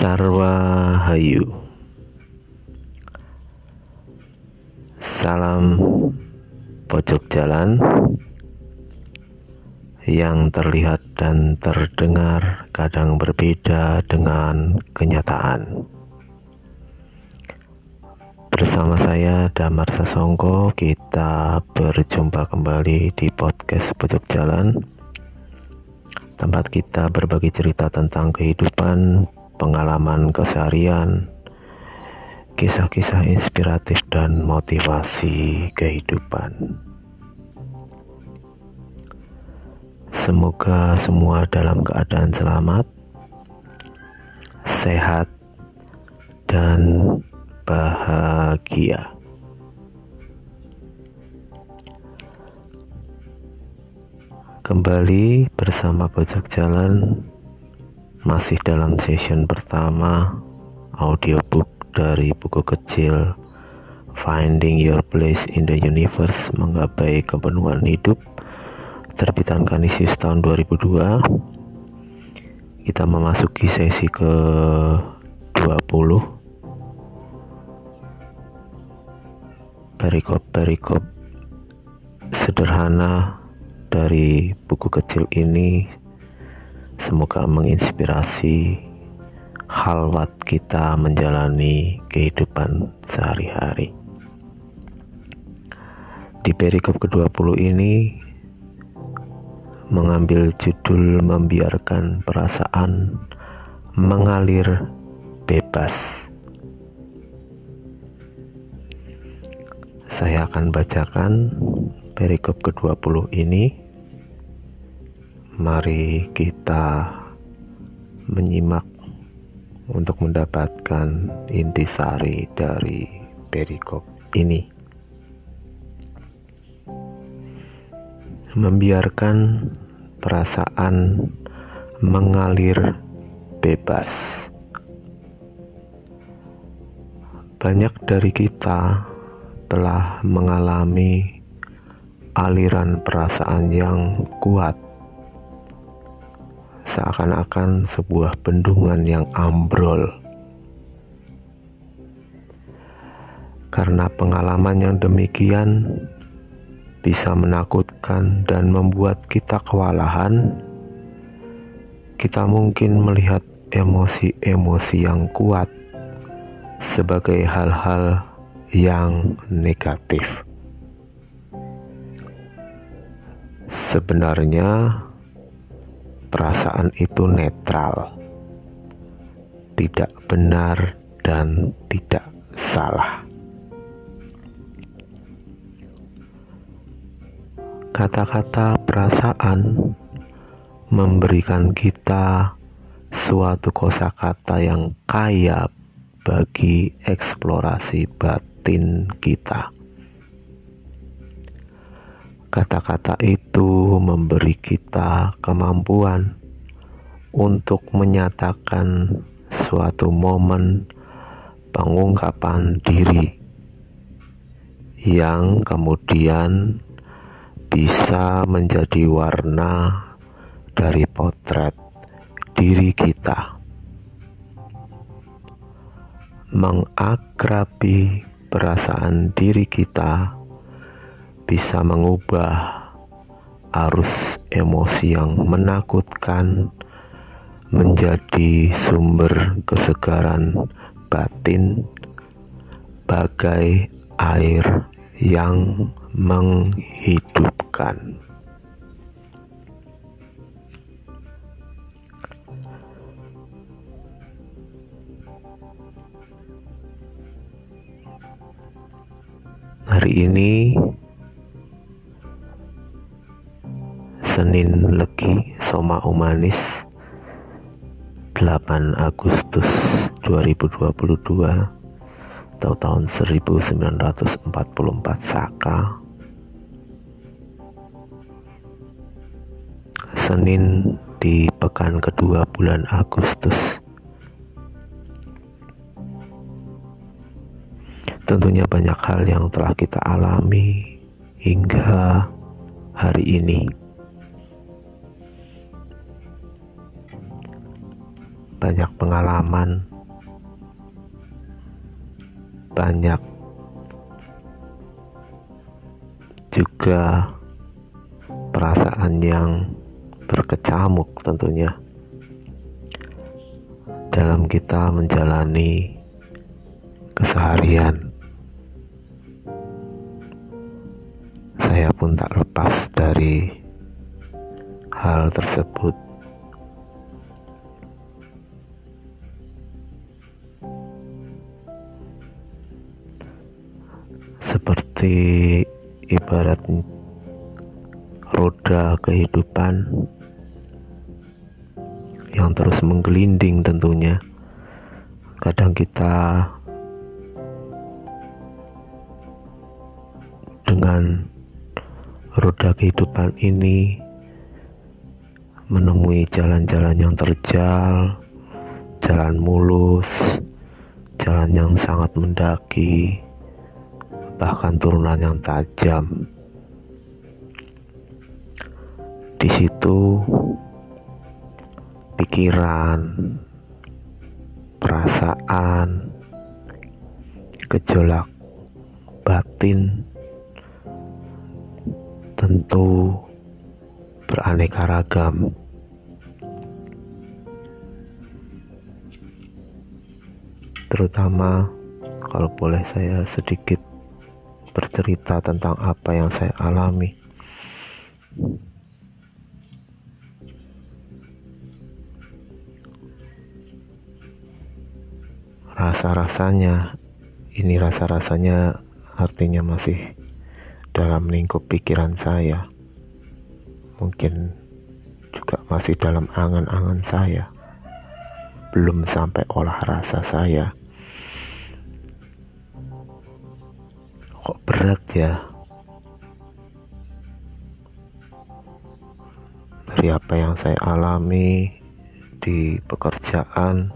Sarwa Hayu Salam pojok jalan yang terlihat dan terdengar kadang berbeda dengan kenyataan. Bersama saya Damar Sasongko, kita berjumpa kembali di podcast Pojok Jalan. Tempat kita berbagi cerita tentang kehidupan, pengalaman keseharian, kisah-kisah inspiratif dan motivasi kehidupan. Semoga semua dalam keadaan selamat, sehat, dan bahagia. Kembali bersama Pojok Jalan masih dalam session pertama audiobook dari buku kecil Finding Your Place in the Universe Menggapai Kepenuhan Hidup terbitan Kanisius tahun 2002 kita memasuki sesi ke 20 perikop-perikop sederhana dari buku kecil ini semoga menginspirasi halwat kita menjalani kehidupan sehari-hari. Di perikop ke-20 ini mengambil judul membiarkan perasaan mengalir bebas. Saya akan bacakan perikop ke-20 ini. Mari kita menyimak untuk mendapatkan intisari dari perikop ini. membiarkan perasaan mengalir bebas. Banyak dari kita telah mengalami aliran perasaan yang kuat, seakan-akan sebuah bendungan yang ambrol. Karena pengalaman yang demikian, bisa menakutkan dan membuat kita kewalahan, kita mungkin melihat emosi-emosi yang kuat sebagai hal-hal yang negatif. Sebenarnya, perasaan itu netral, tidak benar, dan tidak salah. Kata-kata perasaan memberikan kita suatu kosakata yang kaya bagi eksplorasi batin kita. Kata-kata itu memberi kita kemampuan untuk menyatakan suatu momen pengungkapan diri yang kemudian bisa menjadi warna dari potret diri kita. Mengakrabi perasaan diri kita bisa mengubah arus emosi yang menakutkan menjadi sumber kesegaran batin bagai air yang menghidupkan. Hari ini Senin Legi Soma Umanis 8 Agustus 2022 atau tahun 1944 Saka Senin di pekan kedua bulan Agustus Tentunya banyak hal yang telah kita alami hingga hari ini. Banyak pengalaman banyak juga perasaan yang berkecamuk tentunya dalam kita menjalani keseharian. Saya pun tak lepas dari hal tersebut. Seperti ibarat roda kehidupan yang terus menggelinding tentunya. Kadang kita dengan roda kehidupan ini menemui jalan-jalan yang terjal, jalan mulus, jalan yang sangat mendaki, bahkan turunan yang tajam. Di situ pikiran, perasaan, gejolak batin tentu beraneka ragam. Terutama kalau boleh saya sedikit bercerita tentang apa yang saya alami. rasa-rasanya ini rasa-rasanya artinya masih dalam lingkup pikiran saya. Mungkin juga masih dalam angan-angan saya. Belum sampai olah rasa saya kok berat ya? Dari apa yang saya alami di pekerjaan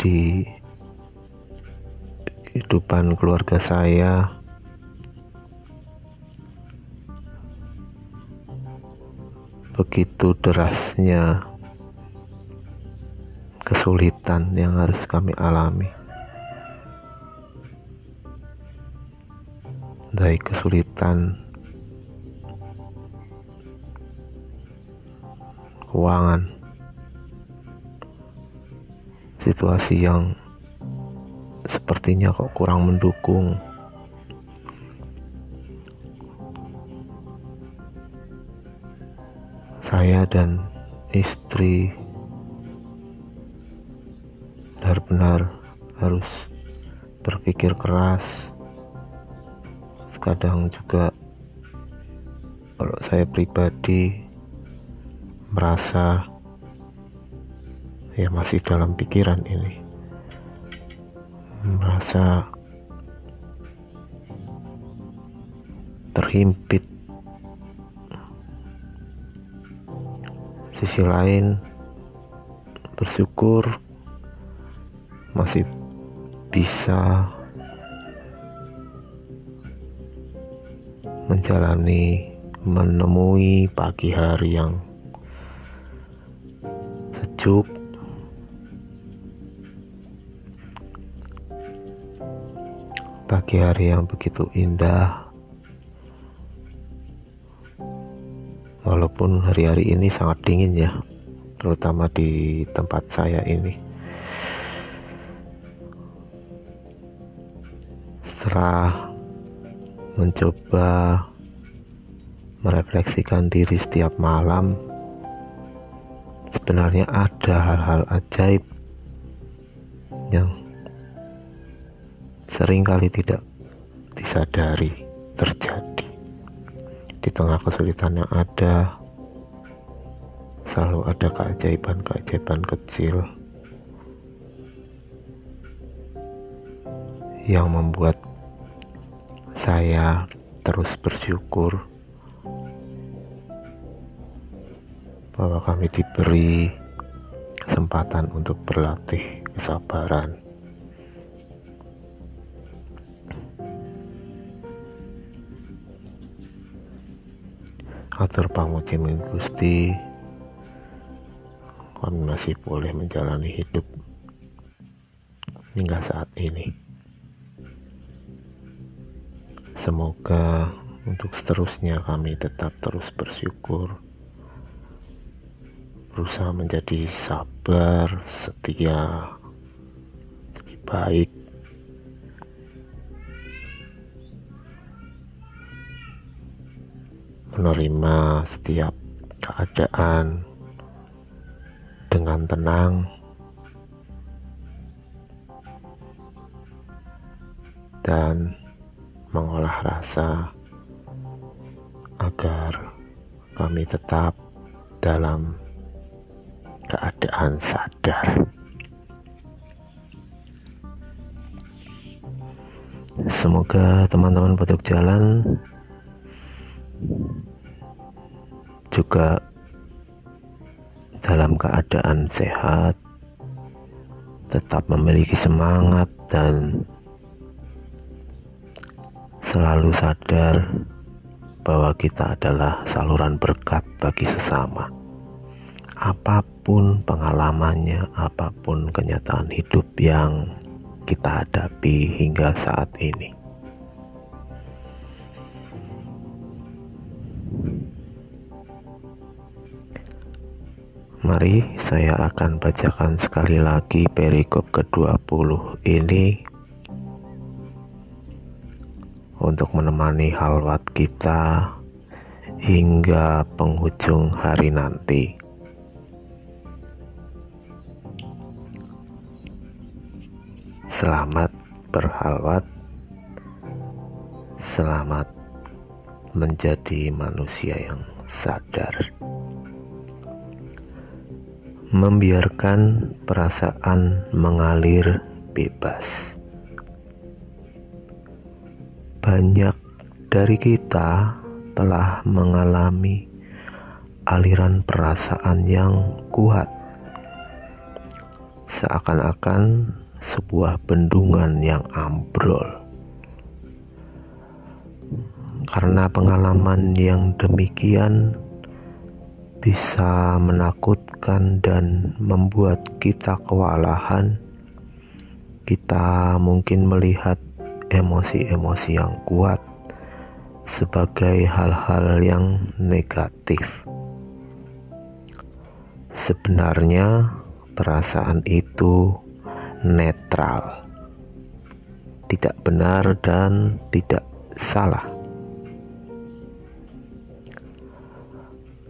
di kehidupan keluarga saya begitu derasnya kesulitan yang harus kami alami dari kesulitan keuangan situasi yang sepertinya kok kurang mendukung. Saya dan istri benar-benar harus berpikir keras. Kadang juga kalau saya pribadi merasa ya masih dalam pikiran ini. Merasa terhimpit. Sisi lain bersyukur masih bisa menjalani menemui pagi hari yang sejuk. Pagi hari yang begitu indah. Walaupun hari-hari ini sangat dingin ya terutama di tempat saya ini. Setelah mencoba merefleksikan diri setiap malam. Sebenarnya ada hal-hal ajaib yang sering kali tidak disadari terjadi. Di tengah kesulitan yang ada selalu ada keajaiban-keajaiban kecil yang membuat saya terus bersyukur bahwa kami diberi kesempatan untuk berlatih kesabaran Atur pamuji Gusti kami masih boleh menjalani hidup hingga saat ini. Semoga untuk seterusnya kami tetap terus bersyukur, berusaha menjadi sabar, setia, lebih baik, menerima setiap keadaan dengan tenang. Dan mengolah rasa agar kami tetap dalam keadaan sadar. Semoga teman-teman petuk jalan juga dalam keadaan sehat, tetap memiliki semangat, dan selalu sadar bahwa kita adalah saluran berkat bagi sesama. Apa pun pengalamannya, apa pun kenyataan hidup yang kita hadapi hingga saat ini. Mari saya akan bacakan sekali lagi perikop ke-20 ini untuk menemani halwat kita hingga penghujung hari nanti. Selamat berhalwat, selamat menjadi manusia yang sadar membiarkan perasaan mengalir bebas. Banyak dari kita telah mengalami aliran perasaan yang kuat, seakan-akan sebuah bendungan yang ambrol. Karena pengalaman yang demikian bisa menakutkan dan membuat kita kewalahan. Kita mungkin melihat emosi-emosi yang kuat sebagai hal-hal yang negatif. Sebenarnya, perasaan itu netral, tidak benar, dan tidak salah.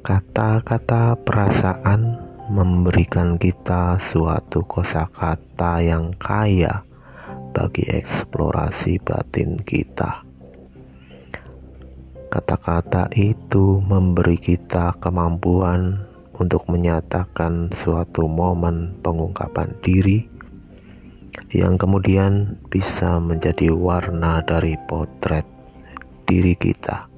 Kata-kata perasaan memberikan kita suatu kosakata yang kaya bagi eksplorasi batin kita. Kata-kata itu memberi kita kemampuan untuk menyatakan suatu momen pengungkapan diri yang kemudian bisa menjadi warna dari potret diri kita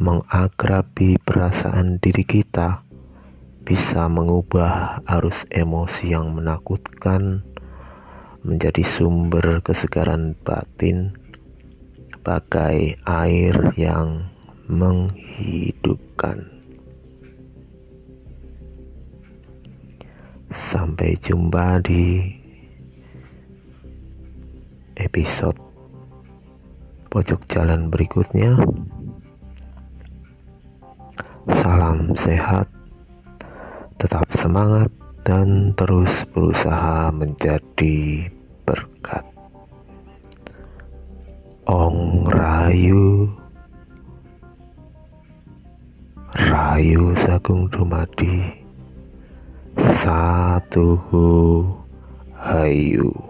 mengakrabi perasaan diri kita bisa mengubah arus emosi yang menakutkan menjadi sumber kesegaran batin bagai air yang menghidupkan. Sampai jumpa di episode pojok jalan berikutnya. Salam sehat, tetap semangat, dan terus berusaha menjadi berkat. Ong Rayu Rayu Sagung Dumadi. Satu Hayu